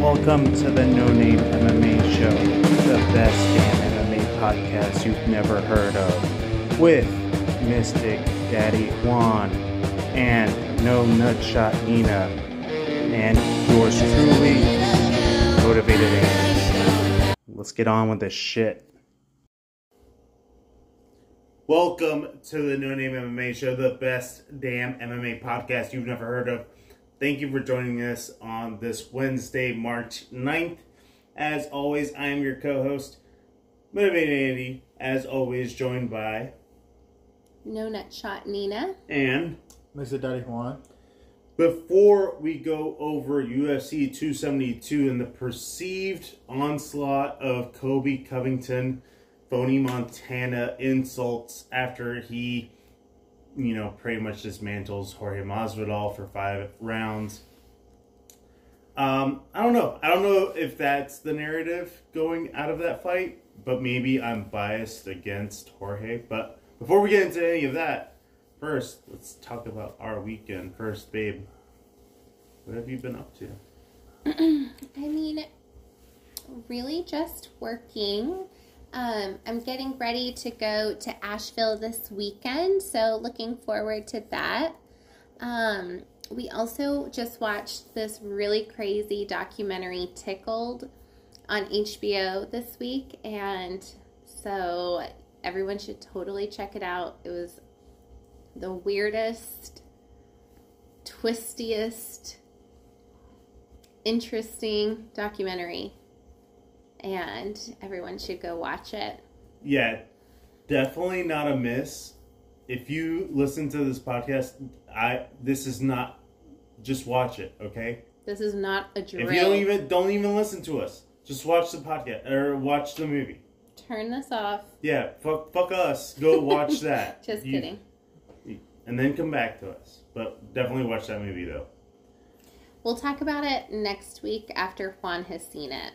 Welcome to the No Name MMA Show, the best damn MMA podcast you've never heard of, with Mystic Daddy Juan and No Nutshot Nina, and yours truly, Motivated Andy. Let's get on with this shit. Welcome to the No Name MMA Show, the best damn MMA podcast you've never heard of. Thank you for joining us on this Wednesday, March 9th. As always, I am your co host, Motivated Andy, as always, joined by No Nut Shot Nina. and Mr. Daddy Juan. Before we go over UFC 272 and the perceived onslaught of Colby Covington, phony Montana insults after he, you know, pretty much dismantles Jorge Masvidal for five rounds. Um, I don't know. I don't know if that's the narrative going out of that fight, but maybe I'm biased against Jorge. But before we get into any of that, first let's talk about our weekend. First, babe, what have you been up to? I mean, really just working. Um, I'm getting ready to go to Asheville this weekend, so looking forward to that. Um, we also just watched this really crazy documentary, Tickled, on HBO this week, and so everyone should totally check it out. It was the weirdest, twistiest, interesting documentary, and everyone should go watch it. Yeah, definitely not a miss. If you listen to this podcast, I this is not just watch it, okay? This is not a drill. If you don't even don't even listen to us, just watch the podcast or watch the movie. Turn this off. Yeah, fuck, fuck us. Go watch that. Just You- kidding. And then come back to us. But definitely watch that movie though. We'll talk about it next week after Juan has seen it.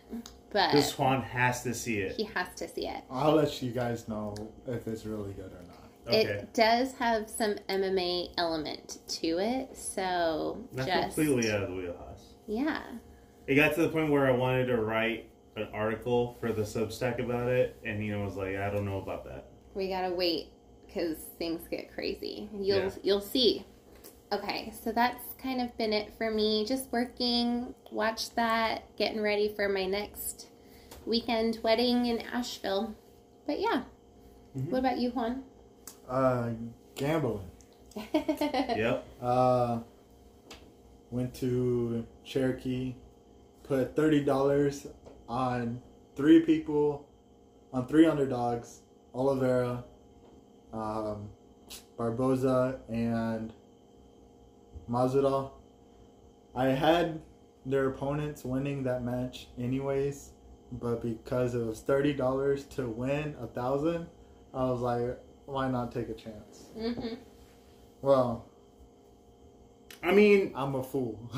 But This Juan has to see it. he has to see it. I'll let you guys know if it's really good or not. Okay. It does have some MMA element to it, so Not just completely out of the wheelhouse. yeah. It got to the point where I wanted to write an article for the Substack about it, and Nina was like, "I don't know about that." We gotta wait because things get crazy. You'll Yeah. you'll see. Okay, so that's kind of been it for me. Just working, watch that, getting ready for my next weekend wedding in Asheville. But yeah. Mhm. What about you, Juan? Uh, gambling. Yep. Uh, went to Cherokee, put thirty dollars on three people, on three underdogs: Oliveira, um, Barboza, and Masvidal. I had their opponents winning that match anyways, but because it was thirty dollars to win a thousand, I was like, why not take a chance? hmm Well, I mean, I'm a fool.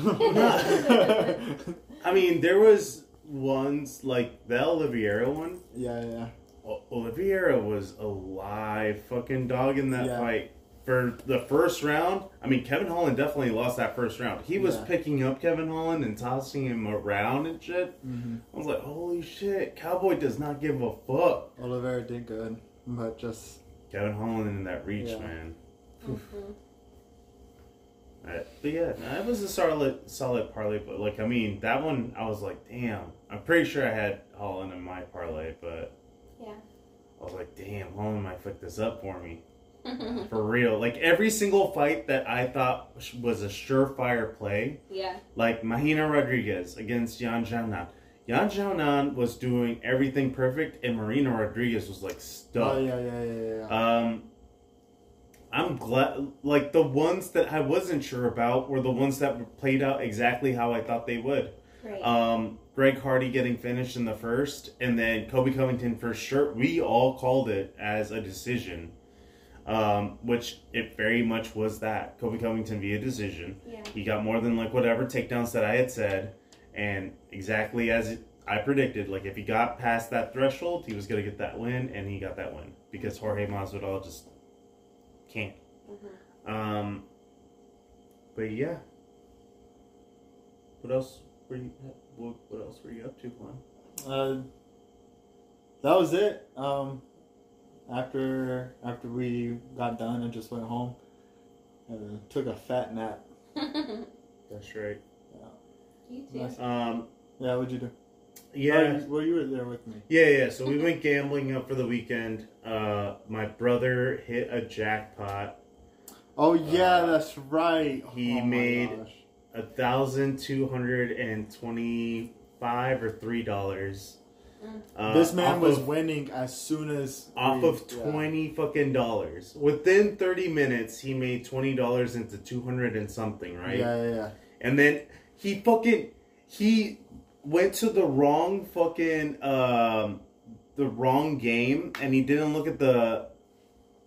I mean, there was ones like the Oliveira one. yeah, yeah. O- Oliveira was a live fucking dog in that Yeah. fight. For the first round, I mean, Kevin Holland definitely lost that first round. He was Yeah. picking up Kevin Holland and tossing him around and shit. Mm-hmm. I was like, holy shit, Cowboy does not give a fuck. Oliveira did good, but just Kevin Holland in that reach, Yeah. man. Mm-hmm. Uh, But yeah, that was a solid, solid parlay. But like, I mean, that one, I was like, damn. I'm pretty sure I had Holland in my parlay, but Yeah. I was like, damn, Holland might fuck this up for me. For real. Like every single fight that I thought was a surefire play, yeah. like Marina Rodriguez against Yan Xiaonan. Yan Xiaonan was doing everything perfect, and Marina Rodriguez was like stuck. oh yeah, yeah, yeah, yeah. Um, I'm glad. Like the ones that I wasn't sure about were the ones that played out exactly how I thought they would. Great. Um, Greg Hardy getting finished in the first, and then Colby Covington for sure. We all called it as a decision, um, which it very much was that Colby Covington via decision. yeah. He got more than like whatever takedowns that I had said, and exactly as it, I predicted. Like if he got past that threshold, he was gonna get that win, and he got that win because Jorge Masvidal just can't. Mhm. Um, but yeah. What else? were you? What, what else were you up to, Juan? Uh, that was it. Um, after after we got done, I just went home and took a fat nap. That's right. you too. Nice. Um, Yeah, what'd you do? yeah. Oh, well, you were there with me. Yeah, yeah. So we went gambling up for the weekend. Uh, my brother hit a jackpot, Oh yeah, Uh, that's right. he Oh, made- a thousand two hundred and twenty-five or three dollars. Uh, this man was of, winning as soon as off we- of yeah. twenty fucking dollars. Within thirty minutes, he made twenty dollars into two hundred and something, right? Yeah, yeah, yeah. And then he fucking he went to the wrong fucking um the wrong game and he didn't look at the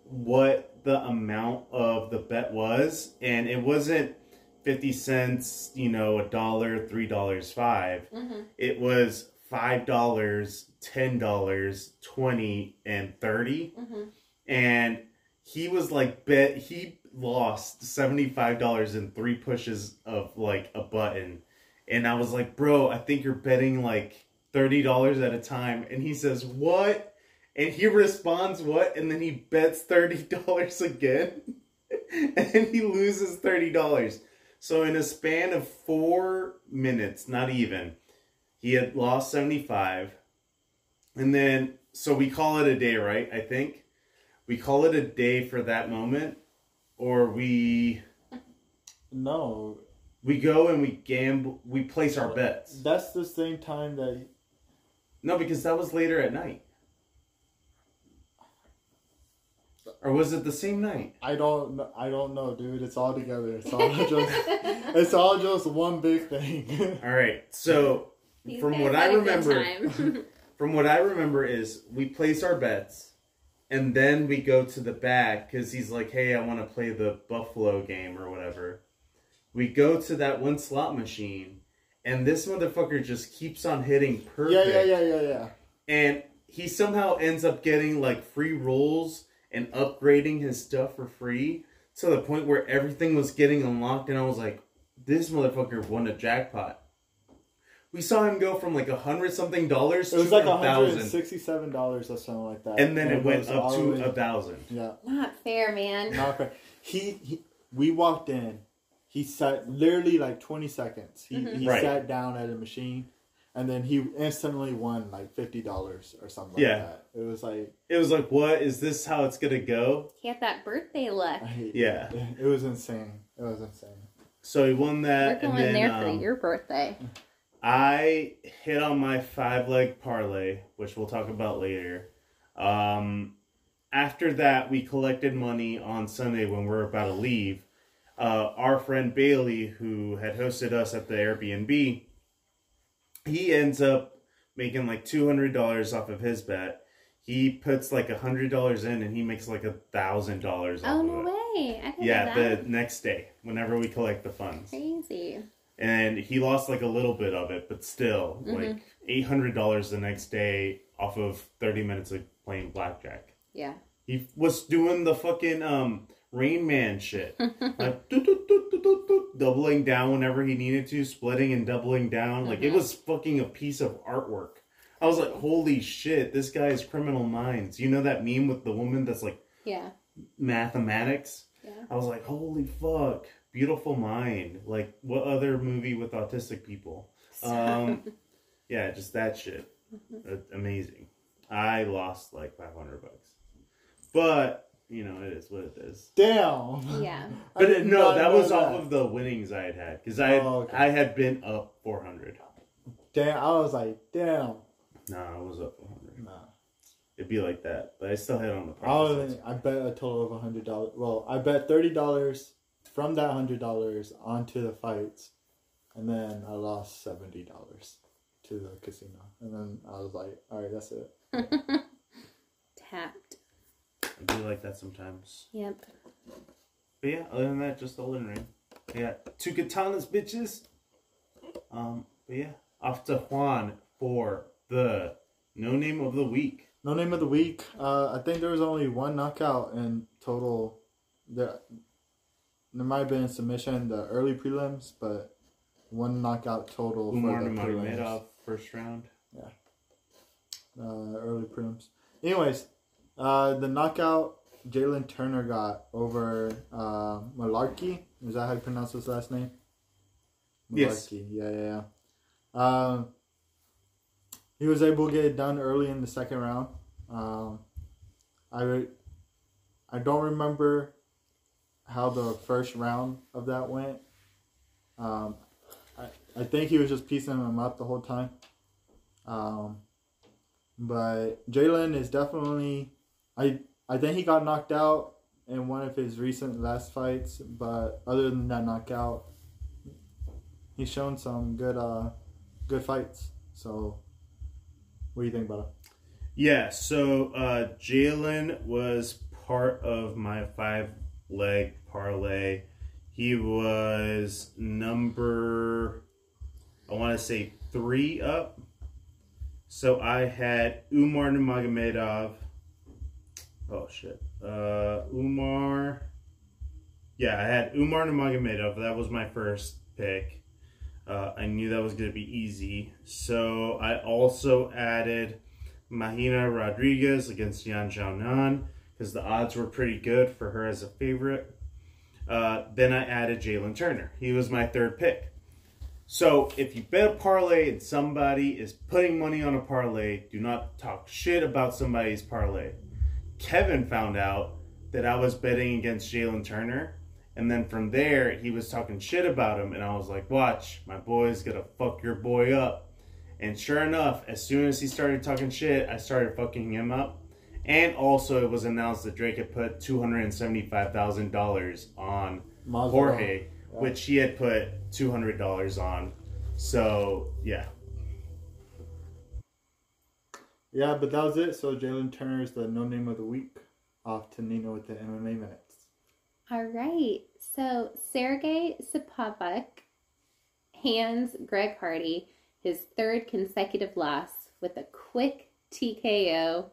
what the amount of the bet was and it wasn't 50 cents, you know, a dollar, 3 dollars, 5. Mhm. It was $5, $10, 20 and 30 Mhm. and he was like bet he lost $75 in three pushes of like a button. And i was like bro i think you're betting like $30 at a time. And he says what? And he responds what? And then he bets $30 again. And then he loses $30 so in a span of four minutes not even he had lost 75 and then so we call it a day right i think we call it a day for that moment or we No, we go and we gamble we place our bets that's the same time that no because that was later at night or was it the same night I don't. I don't know, dude. It's all together. It's all just. it's all just one big thing. all right so These from what i had a good remember from what i remember is we place our bets and then we go to the back because he's like hey i want to play the buffalo game or whatever. We go to that one slot machine and this motherfucker just keeps on hitting perfect yeah, yeah, yeah, yeah, yeah. and he somehow ends up getting like free rolls and upgrading his stuff for free to the point where everything was getting unlocked and i was like this motherfucker won a jackpot we saw him go from like a hundred something dollars It was to like a hundred thousand and sixty-seven dollars or something like that. and then it went up to a thousand Yeah, Not fair, man. not fair. He, he, we walked in. He sat literally like twenty seconds. He, Mhm. he Right. sat down at a machine, and then he instantly won like fifty dollars or something Yeah. like that. It was like, it was like what is this how it's gonna go He had that birthday luck. I, yeah it was insane. It was insane. so he won that. We're that going and then there for um, your birthday. I hit on my five leg parlay, which we'll talk about later. Um, after that, we collected money on Sunday when we were about to leave. Uh, our friend Bailey, who had hosted us at the Airbnb, he ends up making like two hundred dollars off of his bet. He puts like a hundred dollars in, and he makes like a thousand dollars. Oh off no way! I Yeah, the next day, whenever we collect the funds Crazy. And he lost like a little bit of it, but still Mhm. like eight hundred dollars the next day off of thirty minutes of playing blackjack. Yeah. He was doing the fucking um Rain Man shit, like doot, doot, doot, doubling down whenever he needed to, splitting and doubling down. Like it Mhm. was fucking a piece of artwork. I was like, holy shit, this guy is criminal minds. You know that meme with the woman that's like Yeah. mathematics? Yeah. I was like, holy fuck, beautiful mind. Like, what other movie with autistic people? Um, yeah, just that shit. Mhm. Uh, Amazing. I lost like 500 bucks. But, you know, it is what it is. Damn. Yeah. I But did it, no, that know was off of the winnings I had had. Because I, had, Oh, okay. I had been up 400. Damn. I was like, damn. No, I was up 400. Nah. It'd be like that. But I still had on the I was, I bet a total of a hundred dollars. Well, I bet thirty dollars from that hundred dollars onto the fights, and then I lost seventy dollars to the casino. And then I was like, all right, that's it. Tapped. I do like that sometimes. Yep. But yeah, other than that, just the Elden Ring. Yeah, two katanas, bitches. Um, but yeah, off to Juan for the no name of the week. No name of the week. Uh, I think there was only one knockout in total. There, there might have been a submission in the early prelims, but one knockout total Umar for the prelims. First round. uh, early prelims. Anyways, uh, the knockout Jalin Turner got over uh, Mullarkey. Is that how you pronounce his last name? Yes. Yeah, yeah, yeah. Um, he was able to get it done early in the second round. Um, I re- I don't remember how the first round of that went. Um, I, I think he was just piecing him up the whole time. Um, but Jalin is definitely, I I think he got knocked out in one of his recent last fights. But other than that knockout, he's shown some good uh good fights. So, what do you think about him? Yeah, so uh, Jalen was part of my five leg parlay. He was number, I want to say three up. So I had Umar Nurmagomedov. Oh shit. Uh, Umar. Yeah, I had Umar Nurmagomedov. That was my first pick. Uh, I knew that was going to be easy. So I also added Marina Rodriguez against Yan Xiaonan because the odds were pretty good for her as a favorite. Uh, then I added Jalin Turner. He was my third pick. So if you bet a parlay and somebody is putting money on a parlay, do not talk shit about somebody's parlay. Kevin found out that I was betting against Jalin Turner. And then from there, he was talking shit about him. And I was like, watch, my boy's gonna fuck your boy up. And sure enough, as soon as he started talking shit, I started fucking him up. And also, it was announced that Drake had put $275,000 on Masvidal. Jorge, which he had put $200 on. So, yeah. Yeah, but that was it. So Jalin Turner is the no name of the week. Off to Nina with the MMA minutes. All right. So Sergey Spivak hands Greg Hardy his third consecutive loss with a quick TKO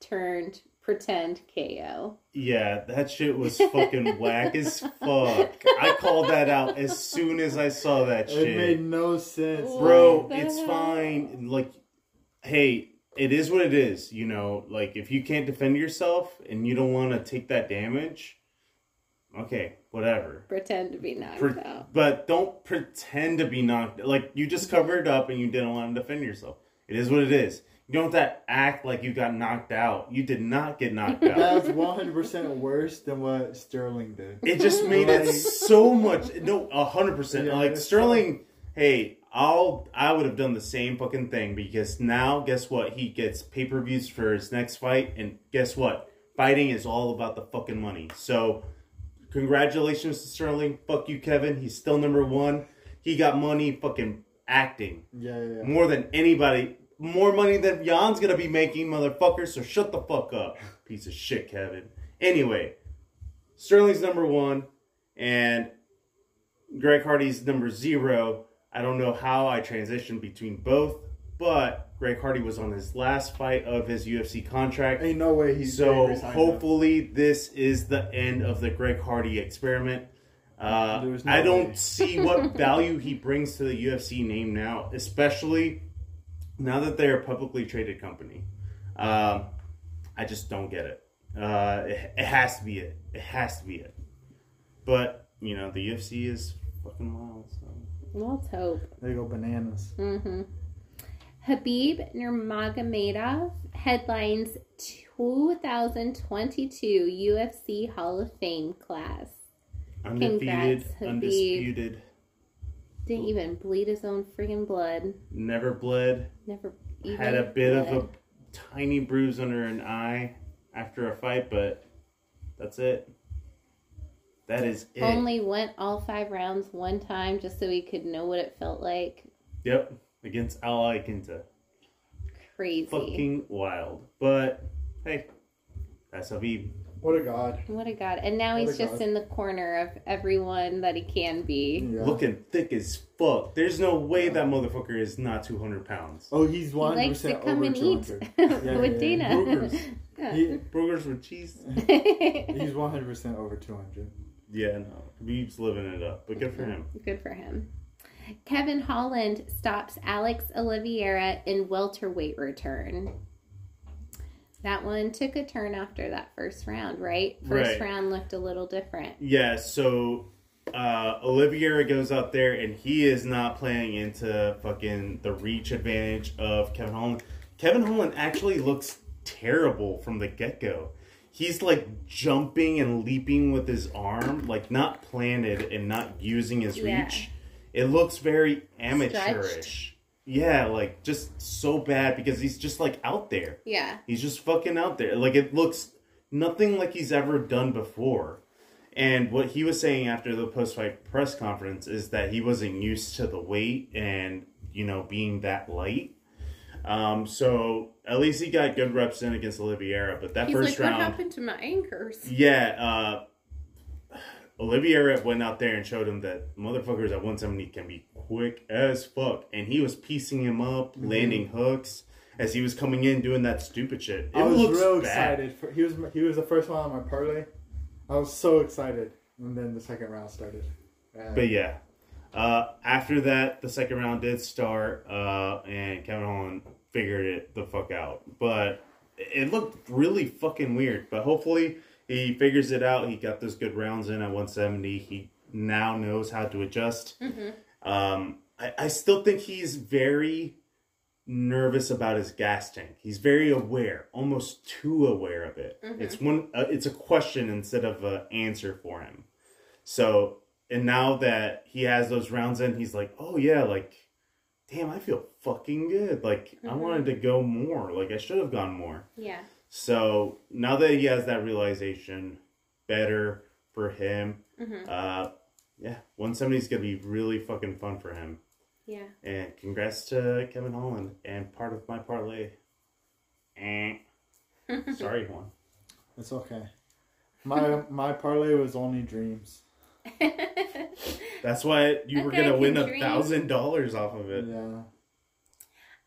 turned pretend KO. Yeah, that shit was fucking whack as fuck. I called that out as soon as I saw that shit. It made no sense, Bro, it's hell? fine. Like, hey, it is what it is. You know, like if you can't defend yourself and you don't want to take that damage, okay, whatever. Pretend to be knocked Pre- out. but don't pretend to be knocked. Like you just covered up and you didn't want to defend yourself. It is what it is. You don't have to act like you got knocked out. You did not get knocked out. That's one hundred percent worse than what Sterling did. It just made it so much. No, a hundred percent. Like it's Sterling, hey, I'll I would have done the same fucking thing because now guess what? He gets pay per views for his next fight, and guess what? Fighting is all about the fucking money. So, congratulations to Sterling. Fuck you, Kevin. He's still number one. He got money fucking acting Yeah, yeah. yeah. more than anybody. More money than Yan's gonna be making, motherfucker. So shut the fuck up, piece of shit, Kevin. Anyway, Sterling's number one, and Greg Hardy's number zero. I don't know how I transitioned between both, but Greg Hardy was on his last fight of his UFC contract. Ain't no way he's So getting resigned, though. hopefully this is the end of the Greg Hardy experiment. Uh, There's no I don't way. see what value he brings to the UFC name now, especially now that they're a publicly traded company. Um, I just don't get it. Uh, it. It has to be it. It has to be it. But you know the UFC is fucking wild. So. Let's hope. They go bananas. Mm-hmm. Khabib Nurmagomedov headlines 2022 UFC Hall of Fame class. Undefeated, Congrats, Khabib. undisputed, Didn't even bleed his own friggin' blood. never bled. Never even had a bit of a tiny bruise under an eye after a fight, but that's it. That is it. Only went all five rounds one time just so he could know what it felt like. Yep, against Al Iaquinta. Crazy. Fucking wild. But hey, that's Khabib. What a god. What a god. And now What he's just god. in the corner of everyone that he can be. Yeah. Looking thick as fuck. There's no way that motherfucker is not 200 pounds. Oh, he's He one hundred likes to percent come over and two eat hundred. with yeah, yeah. Dana. Brugers. He, Burgers with cheese? he's one hundred percent over two hundred. Yeah, no. Khabib's living it up, but good for him. Good for him. Kevin Holland stops Alex Oliveira in welterweight return. That one took a turn after that first round, right? First Right. round looked a little different. Yeah, so uh, Oliveira goes out there and he is not playing into fucking the reach advantage of Kevin Holland. Kevin Holland actually looks terrible from the get go. He's like jumping and leaping with his arm, like not planted and not using his Yeah. reach. It looks very amateurish. Stretched. Yeah, like just so bad because he's just like out there. Yeah. He's just fucking out there. Like it looks nothing like he's ever done before. And what he was saying after the post fight press conference is that he wasn't used to the weight and, you know, being that light. Um, so at least he got good reps in against Oliveira, but that He's first like, round what happened to my anchors? Yeah, uh Oliveira went out there and showed him that motherfuckers at 170 can be quick as fuck. And he was piecing him up, Mm-hmm. landing hooks as he was coming in doing that stupid shit. It I was real bad. excited. For, he was he was the first one on my parlay. I was so excited, and then the second round started. And But yeah, uh, after that, the second round did start, uh, and Kevin Holland figured it the fuck out. But it looked really fucking weird. But hopefully, he figures it out. He got those good rounds in at 170. He now knows how to adjust. Um, I, I still think he's very nervous about his gas tank. He's very aware, almost too aware of it. It's one. Uh, it's a question instead of an answer for him. So, and now that he has those rounds in, he's like, oh yeah, like, damn, I feel fucking good. Like, I wanted to go more. Like, I should have gone more. Yeah. So now that he has that realization, better for him. Mhm. Uh, yeah, 170 is gonna be really fucking fun for him. Yeah. And congrats to Kevin Holland and part of my parlay. Eh. Sorry, Juan. it's okay. My my parlay was only dreams. That's why you were gonna win a thousand dollars off of it. Yeah.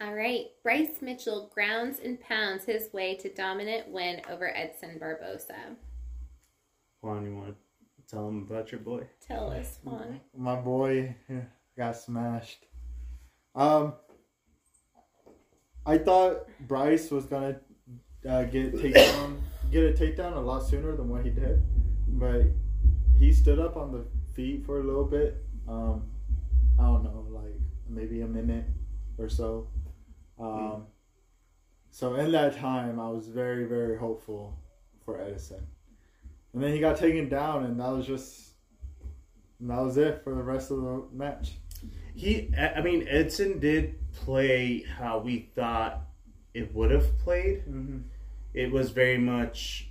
All right. Bryce Mitchell grounds and pounds his way to dominant win over Edson Barboza. Juan, you want to tell him about your boy? Tell us, Juan. My boy got smashed. Um, I thought Bryce was gonna uh, get takedown, get a takedown a lot sooner than what he did, but he stood up on the feet for a little bit. Um, I don't know, like maybe a minute or so. Um, so in that time, I was very, very hopeful for Edson, and then he got taken down, and that was just that was it for the rest of the match. He, I mean, Edson did play how we thought it would have played. Mm-hmm. It was very much.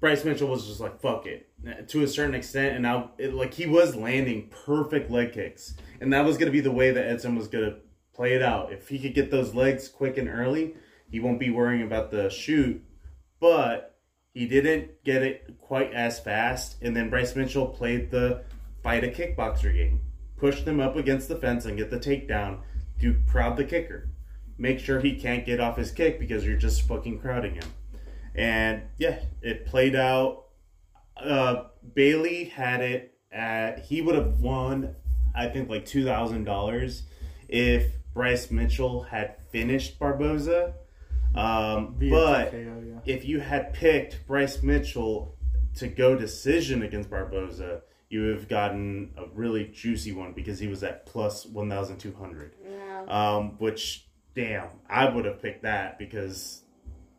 Bryce Mitchell was just like fuck it to a certain extent, and now it, like he was landing perfect leg kicks, and that was gonna be the way that Edson was gonna play it out. If he could get those legs quick and early, he won't be worrying about the shoot. But he didn't get it quite as fast, and then Bryce Mitchell played the fight a kickboxer game, push them up against the fence and get the takedown. Do crowd the kicker, make sure he can't get off his kick because you're just fucking crowding him. And yeah, it played out. Uh, Bailey had it at he would have won, I think like two thousand dollars if Bryce Mitchell had finished Barboza. Um, but TKO, yeah. if you had picked Bryce Mitchell to go decision against Barboza, you would have gotten a really juicy one because he was at plus 1,200. Wow. Um, which, damn, I would have picked that because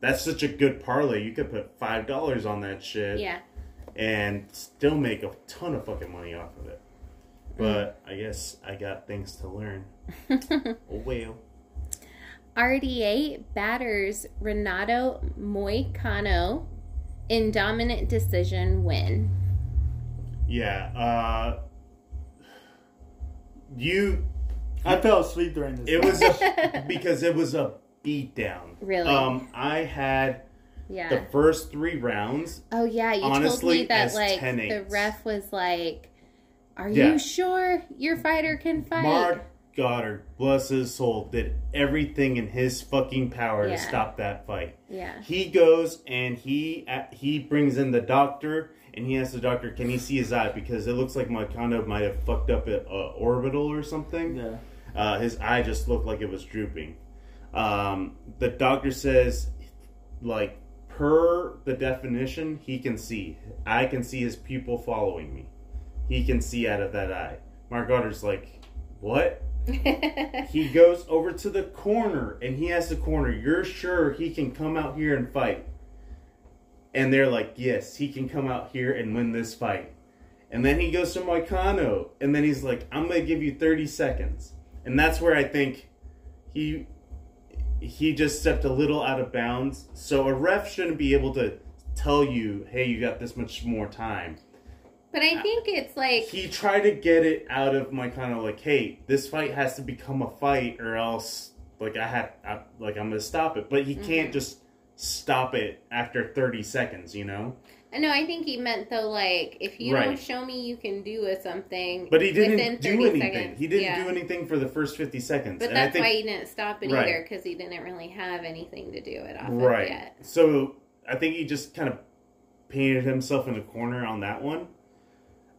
that's such a good parlay. You could put $5 on that shit Yeah. and still make a ton of fucking money off of it. But I guess I got things to learn. oh, well. RDA batters Renato Moicano in dominant decision win. Yeah. Uh, you I fell asleep during this. It match. was a, because it was a beatdown. Really? Um, I had the first three rounds. Oh yeah, you told honestly, me that like 10 the ref was like, "Are Yeah. you sure your fighter can fight?" Marc Goddard, bless his soul, did everything in his fucking power Yeah. to stop that fight. Yeah. He goes and he he brings in the doctor and he asks the doctor, "Can he see his eye?" Because it looks like Moicano might have fucked up at uh, orbital or something. Yeah. Uh, his eye just looked like it was drooping. Um, the doctor says, like per the definition, he can see. I can see his pupil following me. He can see out of that eye. Marc Goddard's like, what? he goes over to the corner and he asks the corner, You're sure he can come out here and fight? And they're like, Yes, he can come out here and win this fight. And then he goes to Moicano and then he's like, I'm gonna give you 30 seconds. And that's where I think he he just stepped a little out of bounds. So a ref shouldn't be able to tell you, hey, you got this much more time. But I think it's like He tried to get it out of my kind of like, hey, this fight has to become a fight, or else like I have, I, like I'm gonna stop it. But he mm-hmm. can't just stop it after 30 seconds, you know. no, I think he meant though like if you Right. don't show me you can do a something. But he didn't do anything. seconds- he didn't yeah. do anything for the first 50 seconds. But and I that's think, why he didn't stop it Right. either because he didn't really have anything to do it off right. of yet. So I think he just kind of painted himself in a corner on that one.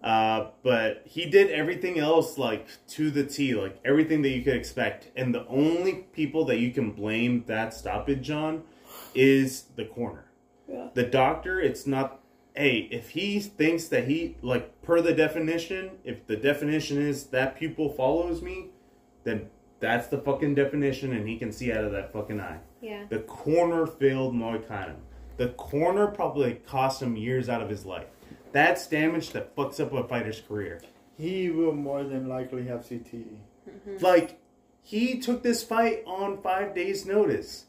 Uh, but he did everything else like to the T, like everything that you could expect. And the only people that you can blame that stoppage on is the corner. Yeah. The doctor, it's not. Hey, if he thinks that he like per the definition, if the definition is that pupil follows me, then that's the fucking definition, and he can see out of that fucking eye. Yeah. The corner failed Moicano. The corner probably cost him years out of his life. That's damage that fucks up a fighter's career. He will more than likely have. CTE. Like, he took this fight on five days' notice.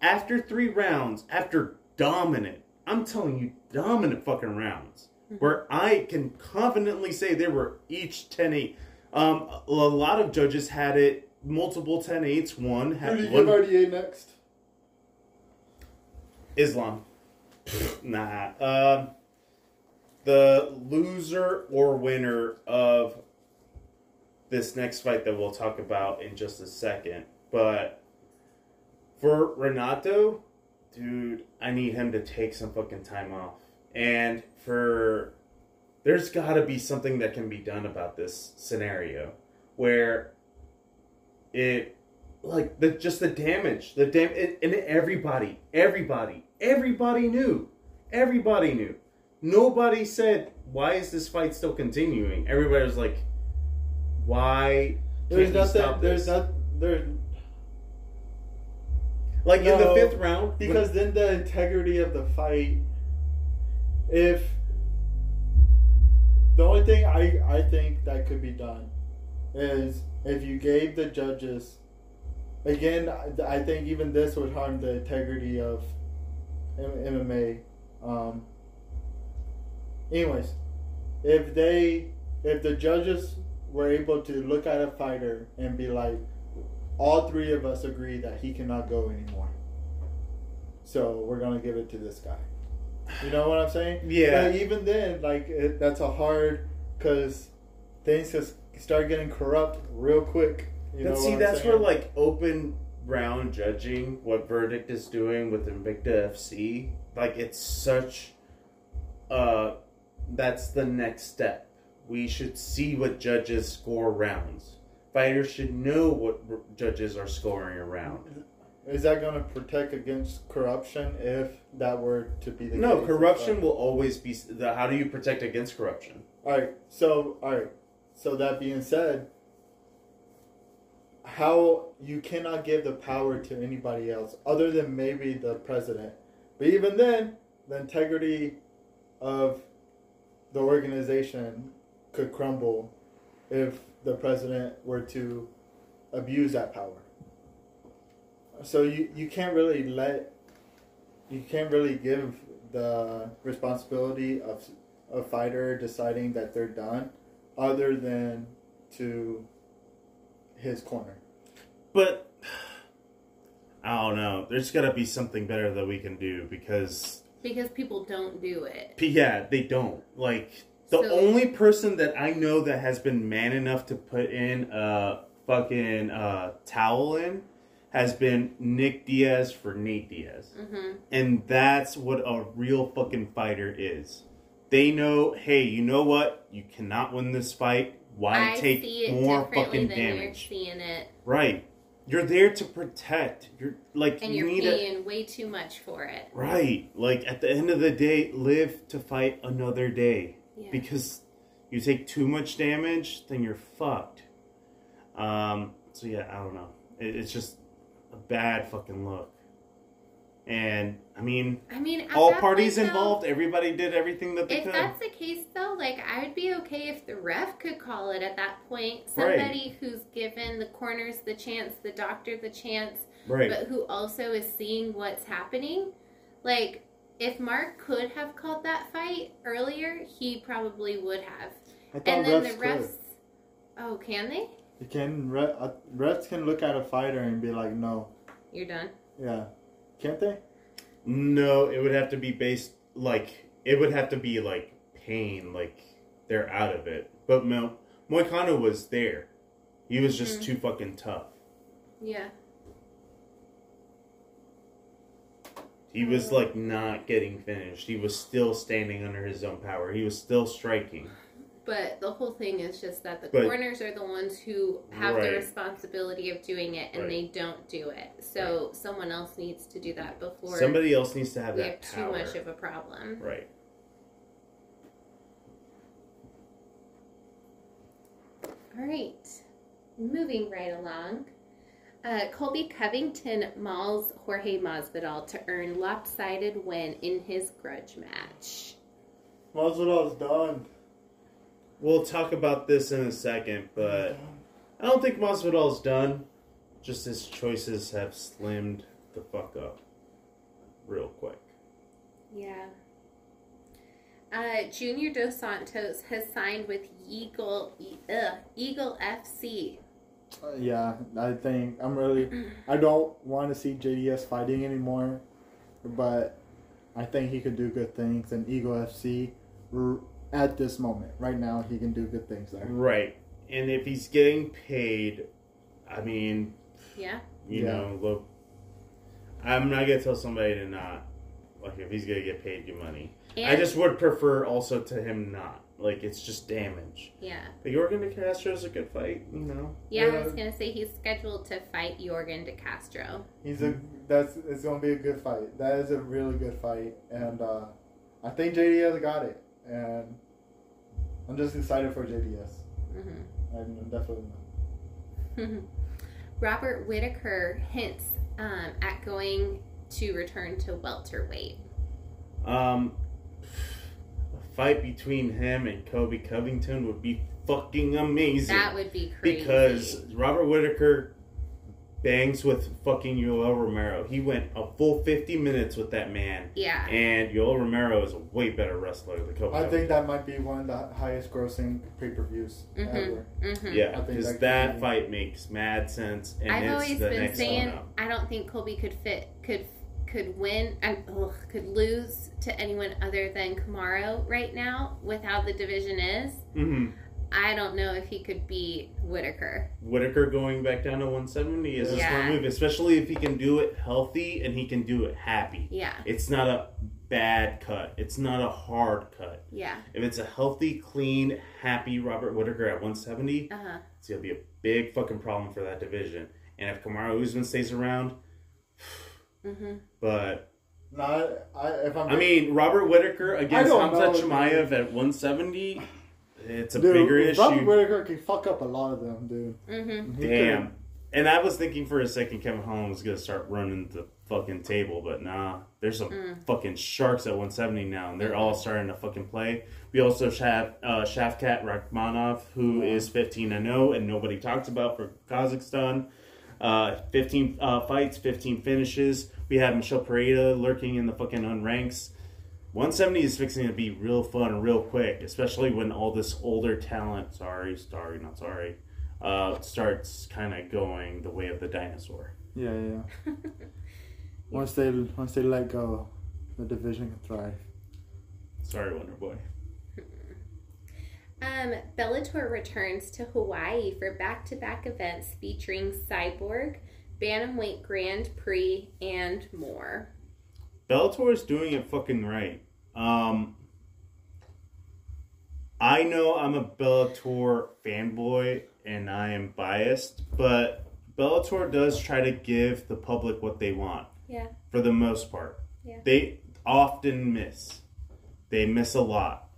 After three rounds, after dominant, I'm telling you, dominant fucking rounds, where I can confidently say they were each 10 8. Um, a lot of judges had it multiple 10 8s. One Who had do you one. give RDA next? Islam. nah. Um, the loser or winner of this next fight that we'll talk about in just a second. But for Renato, dude, I need him to take some fucking time off. And for there's got to be something that can be done about this scenario where it like the just the damage the dam and, and everybody everybody everybody knew everybody knew nobody said why is this fight still continuing everybody was like why There's nothing. There's not. There like in the fifth round when- because then the integrity of the fight. If the only thing I I think that could be done is if you gave the judges. Again, I- I think even this would harm the integrity of M- MMA. Um, anyways, if they, if the judges were able to look at a fighter and be like, all three of us agree that he cannot go anymore. So we're gonna give it to this guy. You know what I'm saying? Yeah. But even then, like it, that's a hard because things just start getting corrupt real quick. You know see, that's saying? where like open round judging, what verdict is doing with Invicta FC, like it's such. Uh, that's the next step. We should see what judges score rounds. Fighters should know what r- judges are scoring a round. Is that going to protect against corruption if that were to be the No, case? No, corruption will always be. The, how do you protect against corruption? All right. So, all right. So that being said, how you cannot give the power to anybody else other than maybe the president. But even then, the integrity of the organization could crumble if the president were to abuse that power. So you, you can't really let you can't really give the responsibility of a fighter deciding that they're done other than to his corner. But I don't know. There's got to be something better that we can do because Because people don't do it. Yeah, they don't. Like the So- only person that I know that has been man enough to put in a fucking uh, towel in has been Nick Diaz for Nate Diaz. hmm And that's what a real fucking fighter is. they know, hey, you know what? You cannot win this fight. Why I take more fucking damage? you're seeing it, Right. You're there to protect. You're like and you you're need a paying way too much for it. right. Like at the end of the day, live to fight another day. Yeah. Because you take too much damage, then you're fucked. Um. So yeah, I don't know. It, it's just a bad fucking look. And I mean, I mean, all parties point, though, involved. Everybody did everything that they If could. that's the case, though, like I would be okay if the ref could call it at that point. Right. Somebody who's given the corners the chance, the doctor the chance, right. but who also is seeing what's happening. Like, if Mark could have called that fight earlier, he probably would have. I thought And then refs the refs. could. Oh, can they? You can re- uh, refs can look at a fighter and be like, no, You're done. yeah, can't they? No, it would have to be based like it would have to be like pain, like they're out of it. But Mo Moicano was there. He was just Mhm. too fucking tough. Yeah. He was like not getting finished. He was still standing under his own power. He was still striking. But the whole thing is just that the But- corners are the ones who have the responsibility of doing it, and Right. they don't do it. So someone else needs to do that before Somebody else needs to have we that have too much of a problem. right. All right, moving right along. Uh, Colby Covington mauls Jorge Masvidal to earn lopsided win in his grudge match. Masvidal's done. We'll talk about this in a second, but I don't think Masvidal's done. Just his choices have slimmed the fuck up real quick. Yeah. Uh, Junior Dos Santos has signed with Eagle uh, Eagle FC. Uh, yeah, I think I'm really. I don't want to see JDS fighting anymore, but I think he could do good things. And Eagle FC, r- at this moment, right now, he can do good things there. Right. And if he's getting paid, I mean, Yeah. you Yeah. know, look, I'm not going to tell somebody to not. Like, if he's going to get paid, good money. And, I just would prefer also to him not. Like, it's just damage. yeah. But Yorgan de Castro is a good fight, you know? Yeah, I was gonna say he's scheduled to fight Yorgan De Castro. He's a that's it's gonna be a good fight. That is a really good fight, and uh, I think JD has got it, and I'm just excited for JDS. hmm I'm definitely. Robert Whitaker hints um, at going to return to welterweight. Um, a fight between him and Colby Covington would be fucking amazing. That would be crazy. because Robert Whitaker bangs with fucking Yoel Romero. He went a full 50 minutes with that man. yeah, And Yoel Romero is a way better wrestler than Colby. I think that might be one of the highest grossing pay per views Mhm. ever. hmm Yeah, because that that be- fight makes mad sense, and I've it's always the been next saying one. I don't think Colby could fit could could win and ugh, could lose to anyone other than Kamaru right now with how the division is. hmm I don't know if he could beat Whitaker. Whitaker going back down to 170 is a Yeah. smart move, especially if he can do it healthy and he can do it happy. Yeah, It's not a bad cut. It's not a hard cut. yeah, If it's a healthy, clean, happy Robert Whitaker at 170, uh huh. it's gonna be a big fucking problem for that division. And if Kamaru Usman stays around, hmm but Not, I, I, if I'm. I mean Robert Whitaker against don't Hamza know, Chimaev at 170, it's a dude, bigger Robert issue. Whitaker can fuck up a lot of them, dude. hmm He Damn. And I was thinking for a second Kevin Holland was gonna start running the fucking table, but nah. There's some Mm. fucking sharks at 170 now, and they're all starting to fucking play. We also have uh, Shavkat Rakhmonov, who is 15 and 0, and nobody talks about for Kazakhstan. Uh, 15 uh, fights, 15 finishes. We have Michel Pereira lurking in the fucking unranks. 170 is fixing to be real fun real quick, especially when all this older talent, sorry, sorry, not sorry, uh, starts kind of going the way of the dinosaur. Yeah, yeah. once they once they let go, the division can thrive. Sorry, Wonder Boy. Um, Bellator returns to Hawaii for back-to-back events featuring Cyborg, Bantamweight Grand Prix, and more. Bellator is doing it fucking right. Um, I know I'm a Bellator fanboy and I am biased, but Bellator does try to give the public what they want Yeah. for the most part. Yeah. They often miss. They miss a lot.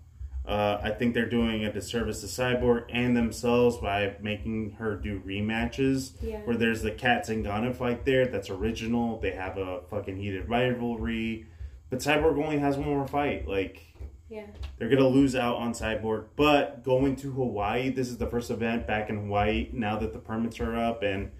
Uh, I think they're doing a disservice to Cyborg and themselves by making her do rematches Yeah. where there's the Cat Zingano fight there that's original. They have a fucking heated rivalry. But Cyborg only has one more fight. Like, Yeah. they're gonna lose out on Cyborg, but going to Hawaii, this is the first event back in Hawaii now that the permits are up and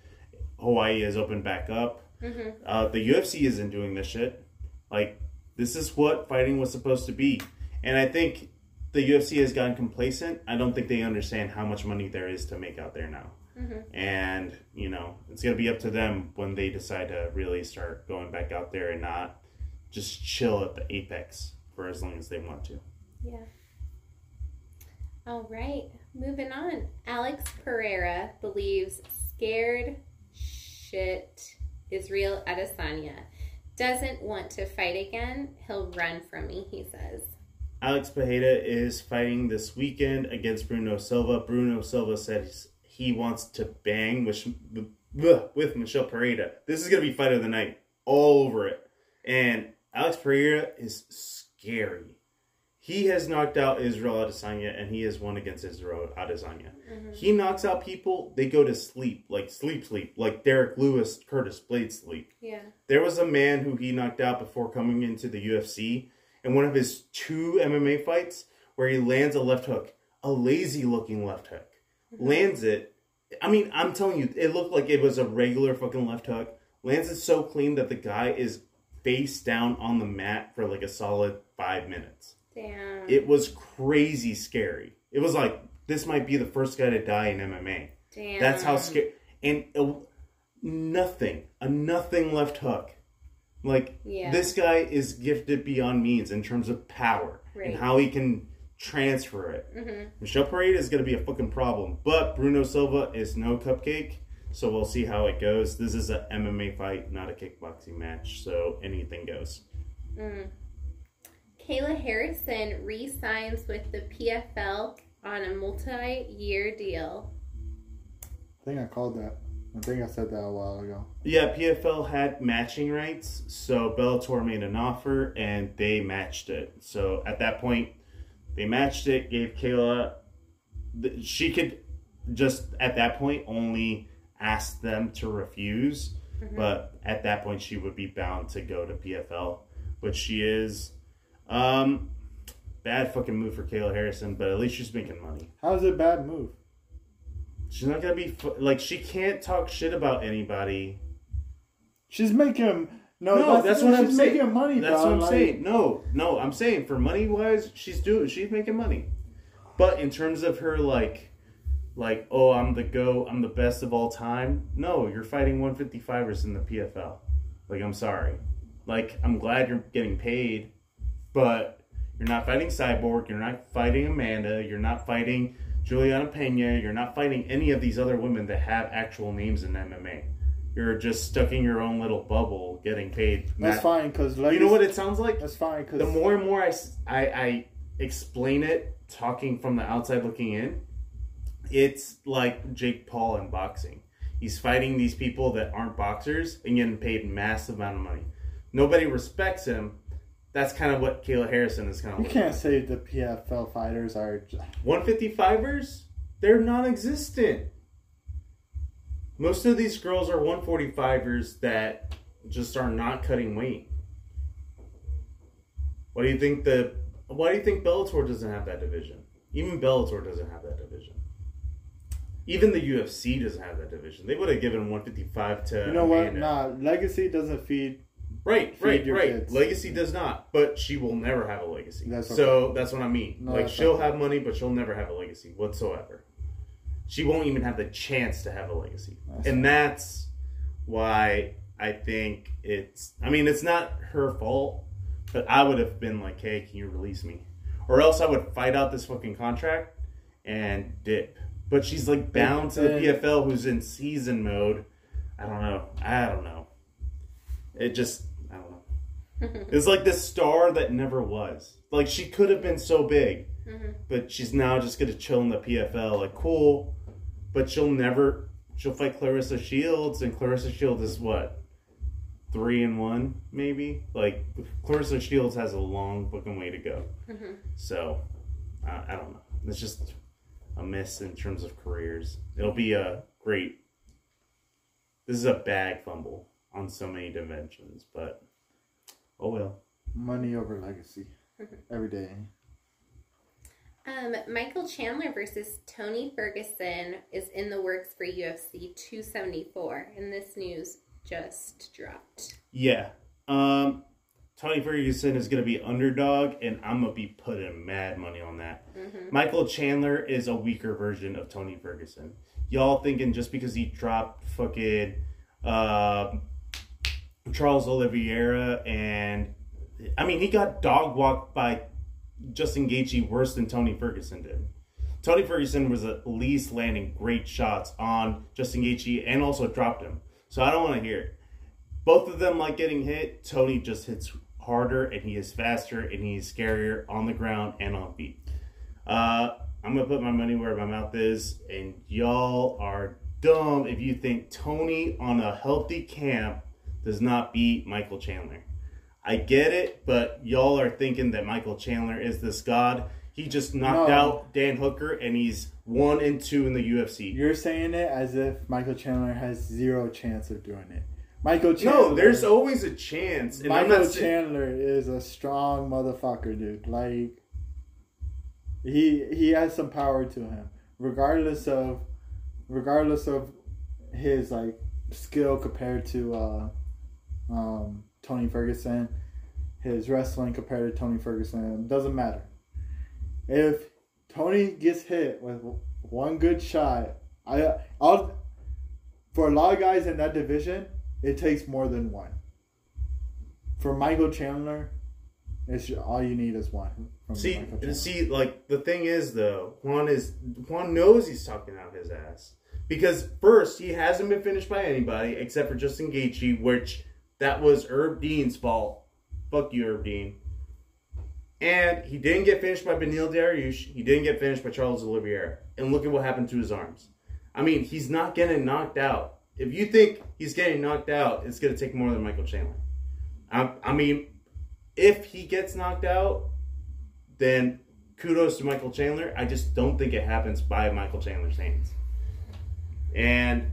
Hawaii has opened back up. Mm-hmm. Uh, the UFC isn't doing this shit. Like this is what fighting was supposed to be, and I think the UFC has gotten complacent. I don't think they understand how much money there is to make out there now, Mm-hmm. and you know it's gonna be up to them when they decide to really start going back out there and not just chill at the apex for as long as they want to. Yeah. All right. Moving on. Alex Pereira believes scared shit Israel Adesanya doesn't want to fight again. He'll run from me, he says. Alex Pereira is fighting this weekend against Bruno Silva. Bruno Silva said he wants to bang with, with Michel Pereira. This is going to be fight of the night, all over it. And Alex Pereira is scary. He has knocked out Israel Adesanya, and he has won against Israel Adesanya. Mm-hmm. He knocks out people, they go to sleep, like sleep, sleep, like Derrick Lewis, Curtis Blaydes sleep. Yeah. There was a man who he knocked out before coming into the UFC in one of his two MMA fights where he lands a left hook, a lazy looking left hook. Lands it. I mean, I'm telling you, it looked like it was a regular fucking left hook. Lands it so clean that the guy is face down on the mat for like a solid five minutes. Damn. It was crazy scary. It was like, this might be the first guy to die in MMA. Damn. That's how scary. And uh, nothing, a nothing left hook. Like Yeah. this guy is gifted beyond means in terms of power Right. and how he can transfer it. Mhm. Michel Pereira is going to be a fucking problem, but Bruno Silva is no cupcake. So we'll see how it goes. This is a MMA fight, not a kickboxing match. So anything goes. Mm. Kayla Harrison re signs with the PFL on a multi year deal. I think I called that. I think I said that a while ago. Yeah, PFL had matching rights, so Bellator made an offer and they matched it. So at that point, they matched it, gave Kayla. th- She could just at that point only ask them to refuse, but at that point she would be bound to go to PFL, which she is. Um, bad fucking move for Kayla Harrison, but at least she's making money. How's it a bad move? She's not gonna be like she can't talk shit about anybody She's making no. No, that's, what I'm she's saying. making money. That's dog. what I'm like, saying. No, no, I'm saying for money wise, she's doing, she's making money. But in terms of her, like, like, oh, I'm the go, I'm the best of all time. No, you're fighting 155ers in the PFL. Like, I'm sorry. Like, I'm glad you're getting paid, but you're not fighting Cyborg. You're not fighting Amanda. You're not fighting Julianna Peña. You're not fighting any of these other women that have actual names in MMA. You're just stuck in your own little bubble, getting paid. That's not- fine because you know what it sounds like? That's fine because The more and more I I explain it, talking from the outside looking in, it's like Jake Paul in boxing. He's fighting these people that aren't boxers and getting paid massive amount of money. Nobody respects him. That's kind of what Kayla Harrison is kind of you like. can't say the PFL fighters are. j- 155ers, they're non-existent. Most of these girls are 145ers that just are not cutting weight. What do you think the why do you think Bellator doesn't have that division? Even Bellator doesn't have that division. Even the UFC doesn't have that division. They would have given 155 to You know what? Amanda. Nah, legacy doesn't feed. Right, Feed right, your right. kids. Legacy does not, but she will never have a legacy. That's So that's what I mean. No, like that's she'll have money, but she'll never have a legacy whatsoever. She won't even have the chance to have a legacy, That's and that's why I think it's. I mean, it's not her fault, but I would have been like, "Hey, can you release me?" Or else I would fight out this fucking contract and dip. But she's like bound to the Then- PFL, who's in season mode. I don't know. I don't know. It just, I don't know. It's like this star that never was. Like she could have been so big, Mhm. but she's now just gonna chill in the PFL. Like cool, but she'll never. She'll fight Claressa Shields, and Claressa Shields is what three and one, maybe. Like Claressa Shields has a long fucking way to go. Mhm. So I, I don't know. It's just a miss in terms of careers. It'll be a great. This is a bag fumble on so many dimensions, but oh well. Money over legacy. Every day. Um, Michael Chandler versus Tony Ferguson is in the works for UFC 274, and this news just dropped. Yeah. Um, Tony Ferguson is going to be underdog, and I'm going to be putting mad money on that. Mhm. Michael Chandler is a weaker version of Tony Ferguson. Y'all thinking just because he dropped fucking uh, Charles Oliveira and I mean he got dog walked by Justin Gaethje worse than Tony Ferguson did. Tony Ferguson was at least landing great shots on Justin Gaethje and also dropped him. So I don't want to hear it. Both of them like getting hit. Tony just hits harder and he is faster and he is scarier on the ground and on feet. Uh, I'm gonna put my money where my mouth is, and y'all are dumb if you think Tony on a healthy camp does not beat Michael Chandler. I get it, but y'all are thinking that Michael Chandler is this god. He just knocked No. out Dan Hooker, and he's one and two in the UFC. You're saying it as if Michael Chandler has zero chance of doing it. Michael Chandler. No, there's always a chance. And Michael saying- Chandler is a strong motherfucker, dude. Like he he has some power to him, regardless of regardless of his like skill compared to uh, um, Tony Ferguson, his wrestling compared to Tony Ferguson doesn't matter. If Tony gets hit with one good shot, I I'll for a lot of guys in that division, it takes more than one. For Michael Chandler, it's all you need is one. See, see, like the thing is though, Juan is Juan knows he's talking out his ass because first he hasn't been finished by anybody except for Justin Gaethje, which that was Herb Dean's fault. Fuck you, Herb Dean. And he didn't get finished by Beneil Dariush. He didn't get finished by Charles Oliveira. And look at what happened to his arms. I mean, he's not getting knocked out. If you think he's getting knocked out, it's going to take more than Michael Chandler. I, I mean, if he gets knocked out, then kudos to Michael Chandler. I just don't think it happens by Michael Chandler's hands. And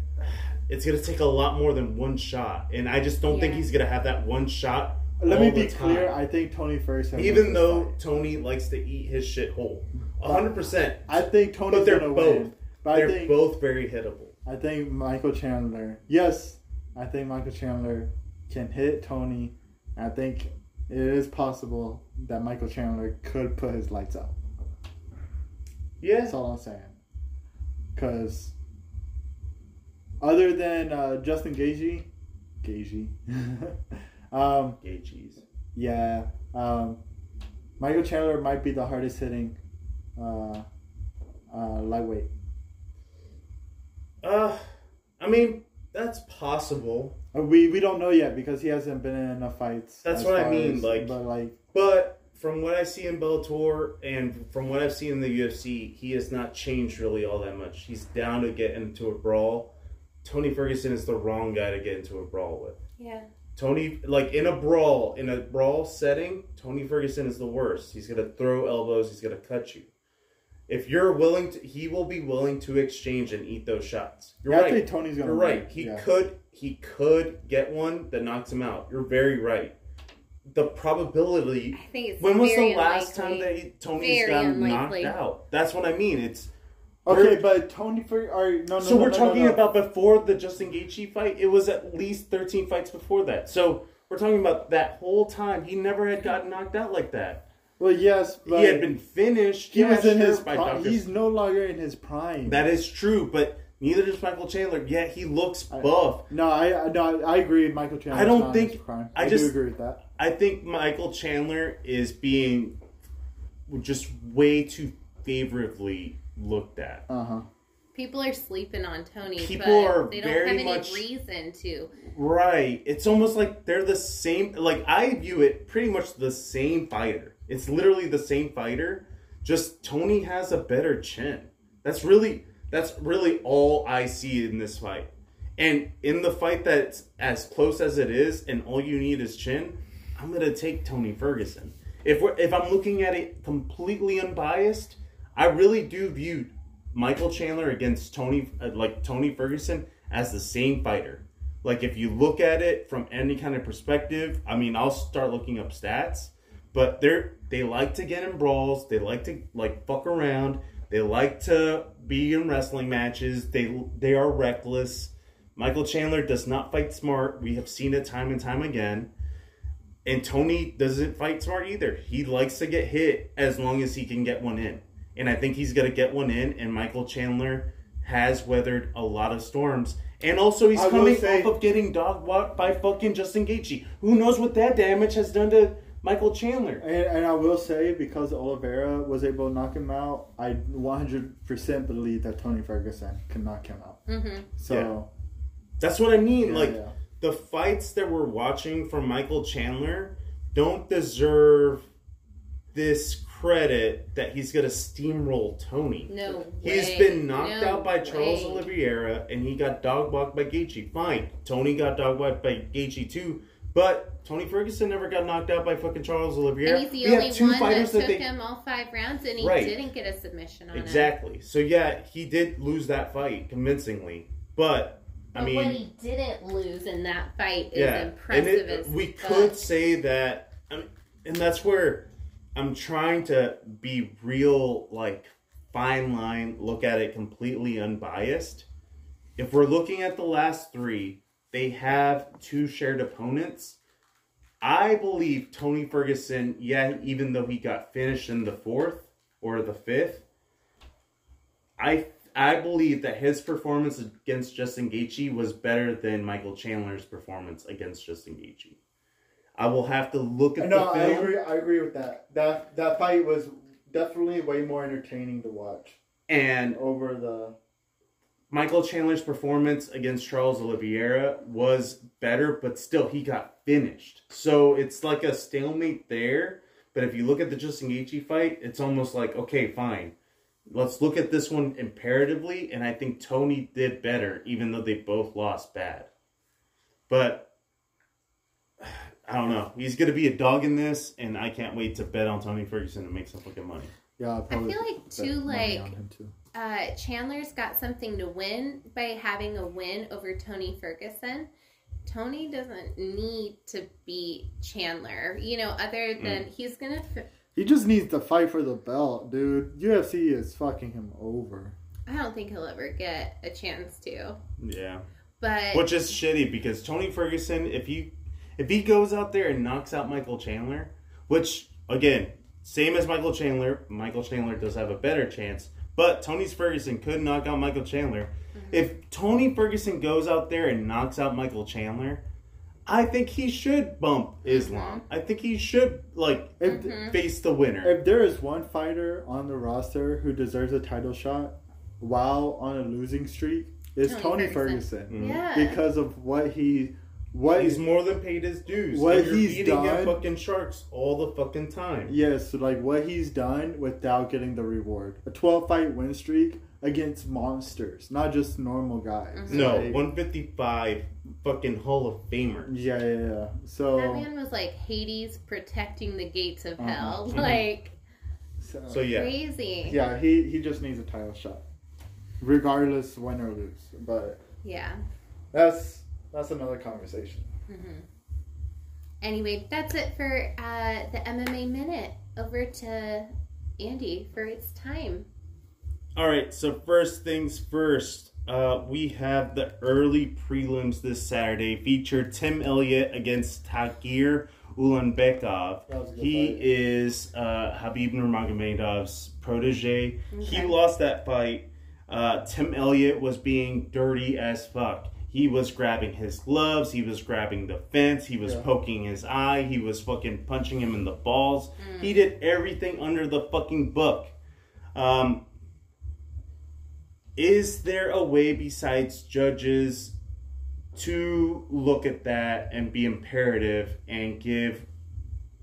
it's going to take a lot more than one shot. And I just don't think he's going to have that one shot. Let all me the be clear. I think Tony Ferguson. Even though fight. Tony likes to eat his shit whole. 100%. I think Tony. But they're gonna both. win. But They're I think both very hittable. I think Michael Chandler. Yes, I think Michael Chandler can hit Tony. I think it is possible that Michael Chandler could put his lights out. Yeah. That's all I'm saying. Because other than uh, Justin Gagey, Gagey, um, cheese. yeah, um, Michael Chandler might be the hardest hitting uh, uh, lightweight. Uh, I mean, that's possible. Uh, We we don't know yet because he hasn't been in enough fights. That's what I mean, as- like- but like But from what I see in Bellator and from what I've seen in the UFC, he has not changed really all that much. He's down to get into a brawl. Tony Ferguson is the wrong guy to get into a brawl with. Yeah. Tony, like in a brawl, in a brawl setting, Tony Ferguson is the worst. He's gonna throw elbows. He's gonna cut you. If you're willing to, he will be willing to exchange and eat those shots. You're yeah, I right. think Tony's gonna. You're win. right. He Yeah. could he could get one that knocks him out. You're very right. The probability. I think it's When was the last unlikely. time that he, Tony's Very got unlikely. knocked out? That's what I mean. It's Okay, We're- but Tony Fer or no no. so no, we're no, talking no, about before the Justin Gaethje fight. It was at least 13 fights before that. So we're talking about that whole time. He never had gotten knocked out like that. Well, yes, but he had been finished. He yeah, was in sure, his. by Prime. He's no longer in his prime. That is true, but neither does Michael Chandler. Yet he looks I- buff. no, I I- no, I agree. With Michael Chandler. I don't not in his think-. I I, just- do agree with that. I think Michael Chandler is being just way too favorably looked at. Uh huh. People are sleeping on Tony, People but are they don't very have any much- reason to. Right. It's almost like they're the same. Like, I view it pretty much the same fighter. It's literally the same fighter. Just Tony has a better chin. That's really that's really all I see in this fight. And in the fight that's as close as it is, and all you need is chin, I'm gonna take Tony Ferguson. If we're if I'm looking at it completely unbiased, I really do view Michael Chandler against Tony uh, like Tony Ferguson as the same fighter. Like if you look at it from any kind of perspective, I mean, I'll start looking up stats, but they're they like to get in brawls, they like to like fuck around, they like to be in wrestling matches, they they are reckless. Michael Chandler does not fight smart. We have seen it time and time again. And Tony doesn't fight smart either. He likes to get hit as long as he can get one in. And I think he's going to get one in. And Michael Chandler has weathered a lot of storms. And also, he's I coming say- off of getting dog walked by fucking Justin Gaethje. Who knows what that damage has done to Michael Chandler? And, and I will say, because Oliveira was able to knock him out, I 100% believe that Tony Ferguson can knock him out. Mm-hmm. So, That's what I mean. yeah, like, yeah. the fights that we're watching from Michael Chandler don't deserve this credit that he's going to steamroll Tony. No He's way. been knocked No out by Charles way. Oliveira and he got dog walked by Gaethje. Fine. Tony got dog walked by Gaethje too, but Tony Ferguson never got knocked out by fucking Charles Oliveira. And he's the We only two one that fighters took they him all five rounds, and he Right. didn't get a submission on him. Exactly. So yeah, he did lose that fight convincingly. But I But mean what he didn't lose in that fight is yeah, impressive and it- we fuck. could say that, I mean, and that's where I'm trying to be real, like fine line, look at it completely unbiased. If we're looking at the last three, they have two shared opponents. I believe Tony Ferguson, yeah, even though he got finished in the fourth or the fifth, I I believe that his performance against Justin Gaethje was better than Michael Chandler's performance against Justin Gaethje. I will have to look at No, the I film. agree. I agree with that. That that fight was definitely way more entertaining to watch And over the. Michael Chandler's performance against Charles Oliveira was better, but still he got finished. So it's like a stalemate there. But if you look at the Justin Gaethje fight, it's almost like okay, fine. Let's look at this one imperatively, and I think Tony did better, even though they both lost bad. But I don't know. He's gonna be a dog in this, and I can't wait to bet on Tony Ferguson and make some fucking money. Yeah, I'll feel like, too, money like- too. uh, Chandler's got something to win by having a win over Tony Ferguson. Tony doesn't need to beat Chandler, you know, other Mm. than he's gonna. F- He just needs to fight for the belt, dude. UFC is fucking him over. I don't think he'll ever get a chance to. Yeah. But Which is shitty because Tony Ferguson, if he if he goes out there and knocks out Michael Chandler, which again, same as Michael Chandler, Michael Chandler does have a better chance. But Tony Ferguson could knock out Michael Chandler. If Tony Ferguson goes out there and knocks out Michael Chandler, I think he should bump Islam. I think he should like If Mhm. face the winner. if there is one fighter on the roster who deserves a title shot while on a losing streak, it's Tony Tony Ferguson. Ferguson, Mhm. yeah, because of what he what He's more than paid his dues. What And you're he's eating at done- fucking sharks all the fucking time. Yes, like what he's done without getting the reward. A 12 fight win streak against monsters, not just normal guys. Mhm. No, Like, 155 fucking Hall of Famer. yeah, yeah, yeah. So, that man was like Hades protecting the gates of Uh-huh. hell, Mhm. like so, So yeah. crazy. yeah, he he just needs a title shot, regardless win or lose. But yeah. that's that's another conversation. hmm Anyway, that's it for uh, the MMA Minute. Over to Andy for its time. All right, so first things first, uh, we have the early prelims this Saturday. Feature Tim Elliott against Tagir Ulanbekov. That was a good He fight. is uh, Khabib Nurmagomedov's protege. He lost that fight. Uh, Tim Elliott was being dirty as fuck. He was grabbing his gloves. He was grabbing the fence. He was Yeah. poking his eye. He was fucking punching him in the balls. Mm. He did everything under the fucking book. Um, is there a way besides judges to look at that and be imperative and give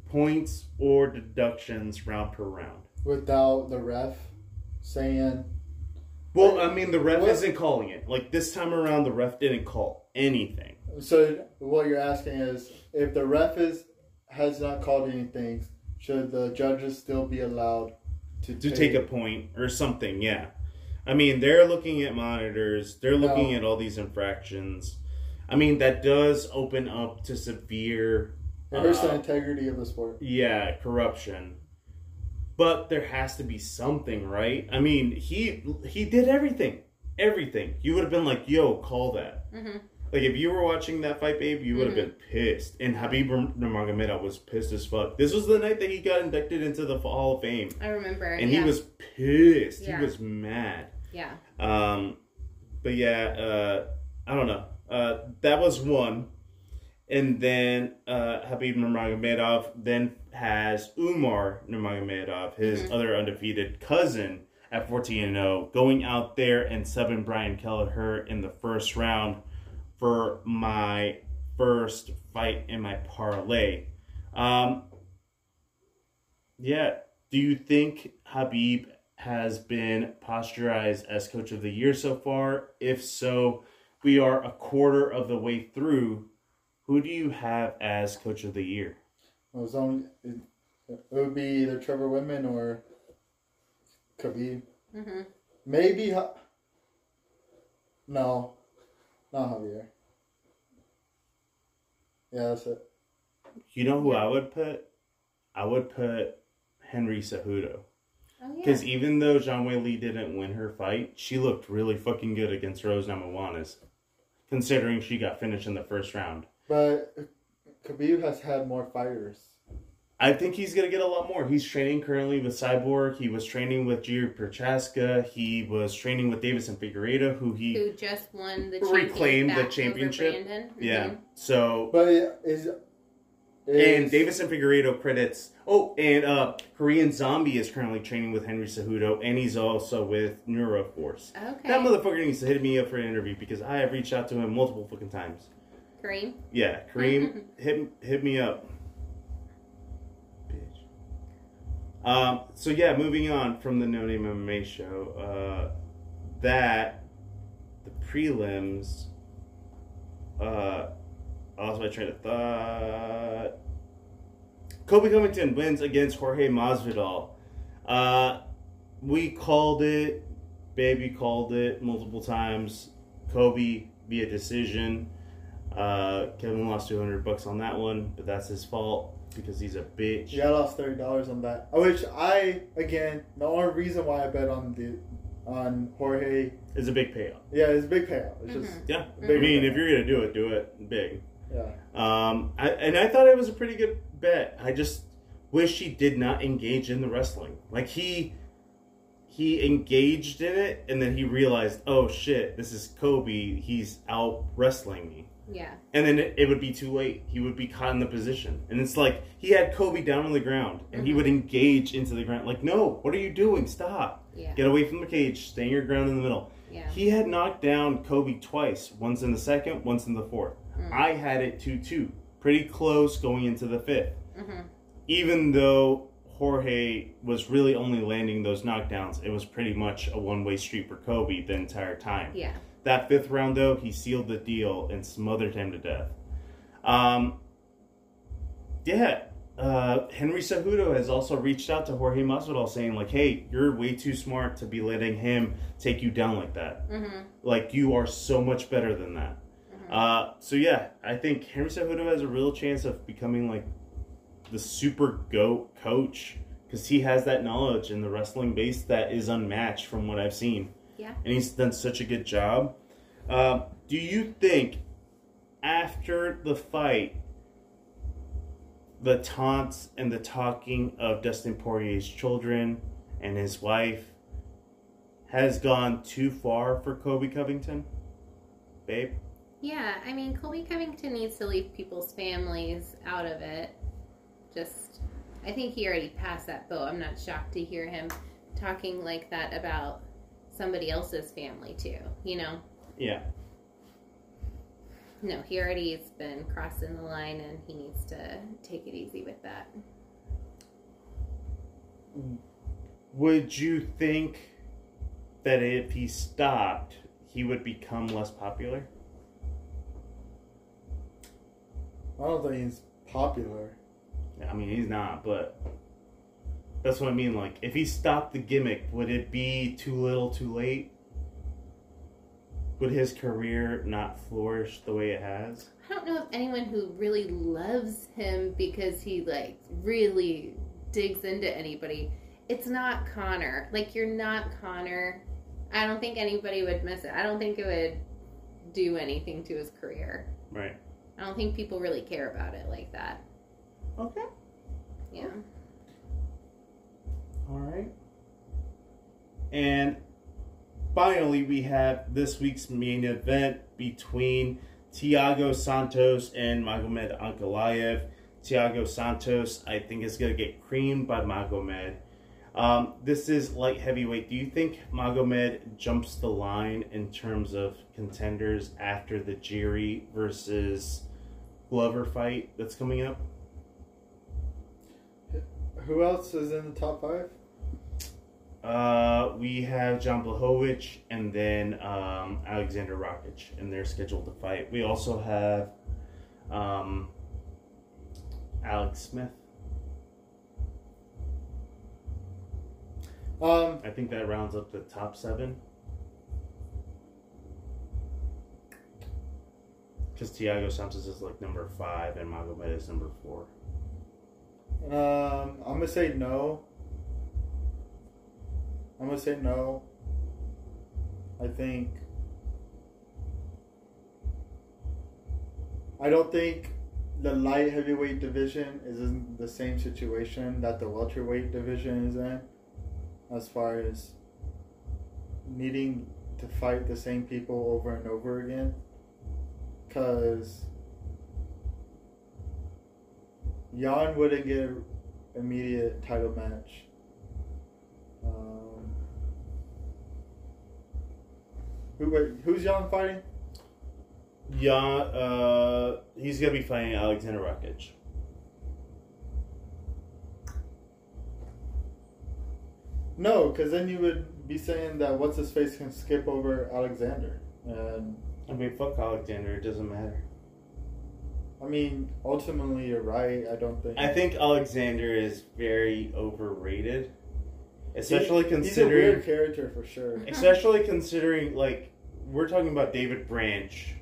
points or deductions round per round? without the ref saying Well, I mean, the ref What? isn't calling it. Like this time around, the ref didn't call anything. So what you're asking is if the ref is has not called anything, should the judges still be allowed to, to take a point or something. Yeah, I mean they're looking at monitors. They're looking at all these infractions. I mean that does open up to severe, It hurts the uh, integrity of the sport. yeah, corruption. But there has to be something, right? I mean, he he did everything, everything. You would have been like, "Yo, call that." Mhm. Like if you were watching that fight, babe, you would have been pissed. And Khabib Nurmagomedov was pissed as fuck. This was the night that he got inducted into the Hall of Fame, I remember. and yeah. he was pissed. Yeah. He was mad. Yeah. Um, but yeah, uh, I don't know. Uh, that was one, and then uh, Khabib Nurmagomedov then has Umar Nurmagomedov, his Mhm. other undefeated cousin, at fourteen and zero, going out there and subbing Brian Kelleher in the first round for my first fight in my parlay. Um, yeah, do you think Khabib has been posturized as coach of the year so far? If so, we are a quarter of the way through. Who do you have as coach of the year? It was only it, it would be either Trevor Wittman or Khabib. hmm Maybe Ha- no, not Javier. Yeah, that's it. You know who I would put? I would put Henry Cejudo. Oh yeah. Because even though Zhang Weili didn't win her fight, she looked really fucking good against Rose Namajunas, considering she got finished in the first round. But Khabib has had more fighters. I think he's gonna get a lot more. He's training currently with Cyborg. He was training with Jiri Prochazka. He was training with Deiveson Figueiredo, who he Who just won the Reclaimed the champion back over championship. Yeah. Mhm. So But is, is and Deiveson Figueiredo credits. Oh, and uh, Korean Zombie is currently training with Henry Cejudo, and he's also with Neuroforce. Okay. That motherfucker needs to hit me up for an interview because I have reached out to him multiple fucking times. Kareem. Yeah, Kareem, hit hit me up. Bitch. Um. So yeah, moving on from the No Name MMA show. Uh, that the prelims. Uh, I tried to thought. Colby Covington wins against Jorge Masvidal. Uh, we called it. Baby called it multiple times. Colby via decision. Uh, Kevin lost 200 bucks on that one, but that's his fault because he's a bitch. Yeah, I lost thirty dollars on that. Which I again the only reason why I bet on the on Jorge. is a big payout. Yeah, it's a big payout. It's just Yeah. a I big mean, payout. if you're going to do it, do it big. yeah. Um, I, and I thought it was a pretty good bet. I just wish he did not engage in the wrestling. Like he he engaged in it and then he realized, "Oh shit, this is Colby. He's out wrestling me." Yeah. And then it, it would be too late. He would be caught in the position. And it's like he had Colby down on the ground and he Mhm. would engage into the ground. Like, "No, what are you doing? Stop. Yeah. Get away from the cage. Stay in your ground in the middle." Yeah. He had knocked down Colby twice, once in the second, once in the fourth. Mm. I had it 2 2. Pretty close going into the fifth. hmm Even though Jorge was really only landing those knockdowns, it was pretty much a one way street for Colby the entire time. Yeah. That fifth round, though, he sealed the deal and smothered him to death. Um, yeah. Uh, Henry Cejudo has also reached out to Jorge Masvidal saying, like, hey, you're way too smart to be letting him take you down like that. hmm Like you are so much better than that. Mhm. Uh, so yeah, I think Henry Cejudo has a real chance of becoming like the super goat coach because he has that knowledge in the wrestling base that is unmatched from what I've seen. Yeah. and he's done such a good job. Um, do you think after the fight, the taunts and the talking of Dustin Poirier's children and his wife has gone too far for Colby Covington? Babe? Yeah. I mean, Colby Covington needs to leave people's families out of it. Just, I think he already passed that boat. I'm not shocked to hear him talking like that about somebody else's family too. You know. Yeah. No, he already has been crossing the line, and he needs to take it easy with that. Would you think that if he stopped, he would become less popular? I don't think he's popular. I mean, he's not, but that's what I mean. Like, if he stopped the gimmick, would it be too little, too late? Would his career not flourish the way it has? I don't know if anyone who really loves him because he like really digs into anybody. It's not Conor. Like you're not Conor. I don't think anybody would miss it. I don't think it would do anything to his career. Right. I don't think people really care about it like that. Okay. Yeah. All right. And finally, we have this week's main event between Thiago Santos and Magomed Ankalaev. Thiago Santos, I think, is going to get creamed by Magomed. Um, this is light heavyweight. Do you think Magomed jumps the line in terms of contenders after the Jiri versus Glover fight that's coming up? Who else is in the top five? Uh, we have Jan Blachowicz and then um, Alexander Rakic, and they're scheduled to fight. We also have um, Alex Smith. Um, I think that rounds up the top seven. Because Thiago Santos is like number five and Magomed is number four. um, I'm gonna say no. I'm gonna say no. I think. I don't think the light heavyweight division is in the same situation that the welterweight division is in, as far as needing to fight the same people over and over again. Because Jan wouldn't get immediate title match. Um, who wait, who's Jan fighting? Yeah, uh, he's gonna be fighting Alexander Rakic. No, because then you would be saying that what's his face can skip over Alexander, and I mean, fuck Alexander. It doesn't matter. I mean, ultimately, you're right. I don't think. I think Alexander is very overrated, especially He- He's a considering, weird character for sure. especially considering like we're talking about David Branch.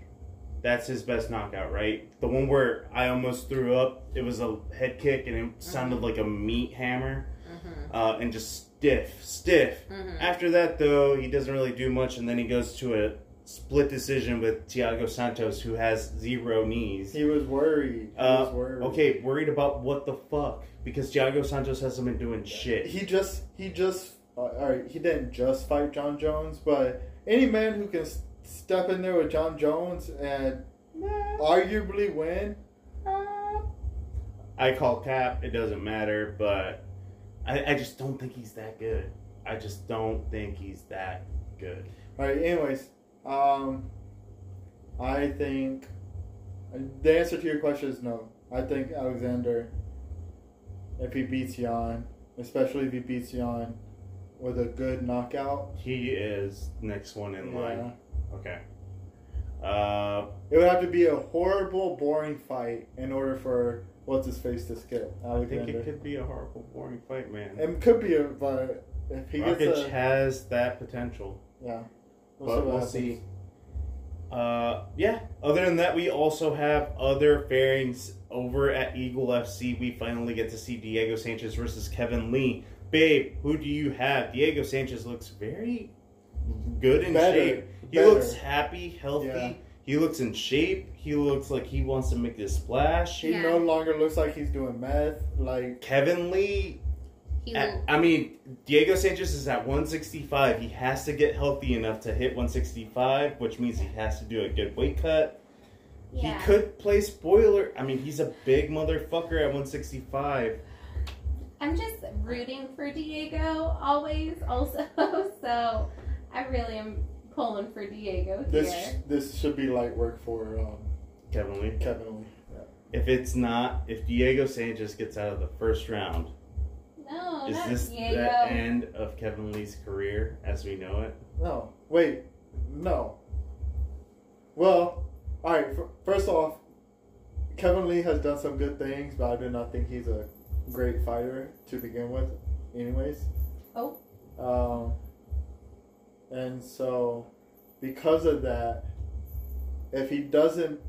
That's his best knockout, right? The one where I almost threw up. It was a head kick, and it sounded like a meat hammer, Mm-hmm. uh, and just stiff, stiff. Mm-hmm. After that, though, he doesn't really do much, and then he goes to a split decision with Thiago Santos, who has zero knees. He was worried. He Uh, was worried. Okay, worried about what the fuck? Because Thiago Santos hasn't been doing shit. He just he just uh, all right. He didn't just fight Jon Jones, but any man who can s- step in there with Jon Jones and arguably win. I call cap. It doesn't matter, but I, I just don't think he's that good. I just don't think he's that good. All right. Anyways, um, I think the answer to your question is no. I think Alexander, if he beats Jan, especially if he beats Jan with a good knockout, He is next one in yeah, line. Okay. Uh, it would have to be a horrible, boring fight in order for what's his face to skip I think it could be a horrible, boring fight, man. It could be, a, but if he gets a, has that potential. yeah, but what we'll happens. see. Uh, yeah. Other than that, we also have other fairings over at Eagle FC. We finally get to see Diego Sanchez versus Kevin Lee. Babe, who do you have? Diego Sanchez looks very good in Better. shape. He Better. looks happy, healthy. Yeah. He looks in shape. He looks like he wants to make this splash. He Yeah. no longer looks like he's doing meth. Like Kevin Lee He I, I mean, Diego Sanchez is at 165. He has to get healthy enough to hit 165, which means he has to do a good weight cut. yeah. He could play spoiler. I mean, he's a big motherfucker at 165. I'm just rooting for Diego always, also. So I really am pulling for Diego this, here. this this should be light work for um, Kevin Lee. Kevin Lee. If it's not, if Diego Sanchez gets out of the first round, No, No, Is not this Diego. the end of Kevin Lee's career as we know it? No, wait, no. Well, all right. f- First off, Kevin Lee has done some good things, but I do not think he's a great fighter to begin with. Anyways. Oh. Um. And so, because of that, if he doesn't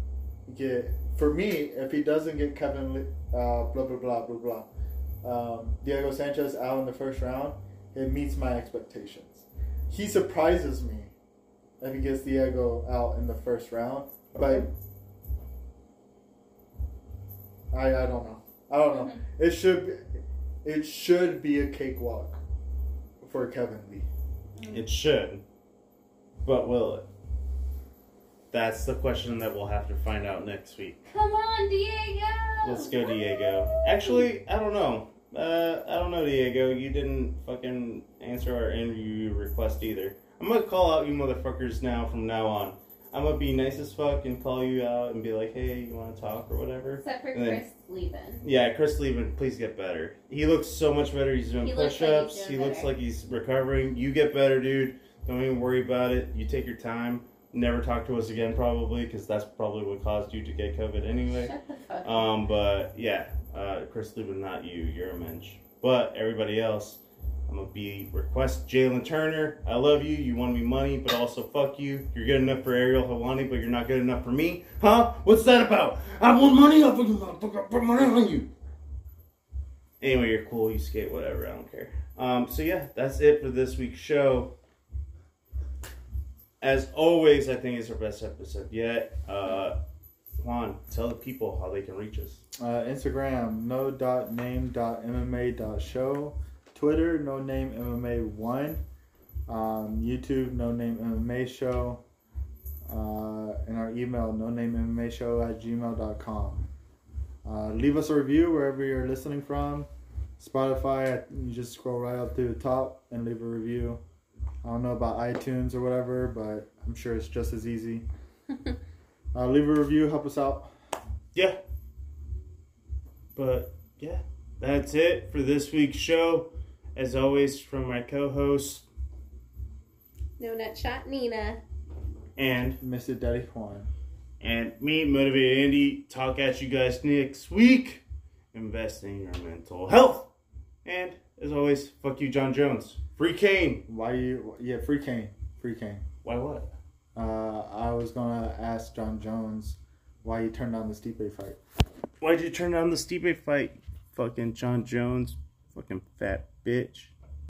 get, for me, if he doesn't get Kevin Lee, uh, blah blah blah blah blah, um, Diego Sanchez out in the first round, it meets my expectations. He surprises me if he gets Diego out in the first round, but I I don't know. I don't know. It should be, it should be a cakewalk for Kevin Lee. It should, but will it? That's the question that we'll have to find out next week. Come on, Diego. Let's go, Diego. Actually, I don't know. Uh, I don't know, Diego. You didn't fucking answer our interview request either. I'm gonna call out you motherfuckers now from now on. I'm gonna be nice as fuck and call you out and be like, hey, you wanna talk or whatever? Except for And then- Chris Leben. Yeah, Chris Leben, please get better. He looks so much better. He's doing He push like ups. he's he looks like he's recovering. You get better, dude. Don't even worry about it. You take your time. Never talk to us again, probably, because that's probably what caused you to get COVID anyway. Shut the fuck up. Um, but yeah, uh, Chris Leben, not you. You're a mensch. But everybody else, I'm gonna be request Jalin Turner. I love you. You want me money, but also fuck you. You're good enough for Ariel Helwani, but you're not good enough for me, huh? What's that about? I want money off of you, motherfucker. Put money on you. Anyway, you're cool. You skate, whatever. I don't care. Um, so yeah, that's it for this week's show. As always, I think it's our best episode yet. Uh, Juan, tell the people how they can reach us. Uh, Instagram no dot name dot MMA dot show. Twitter no name MMA one. Um, YouTube no name MMA show. Uh, and our email no name MMA show at gmail.com. Uh, leave us a review wherever you're listening from. Spotify, you just scroll right up to the top and leave a review. I don't know about iTunes or whatever, but I'm sure it's just as easy. Uh, leave a review, help us out. Yeah. But yeah, that's it for this week's show. As always, from my co-host no nut shot Nina. and Mr. Daddy Juan. and me, motivated Andy. Talk at you guys next week. Invest in your mental health. And as always, fuck you, Jon Jones. Free Cain. Why you? Yeah, free Cain, free Cain. Why what? Uh, I was gonna ask Jon Jones why he turned down the Stipe fight. Why'd you turn down the Stipe fight? Fucking Jon Jones. Fucking fat bitch.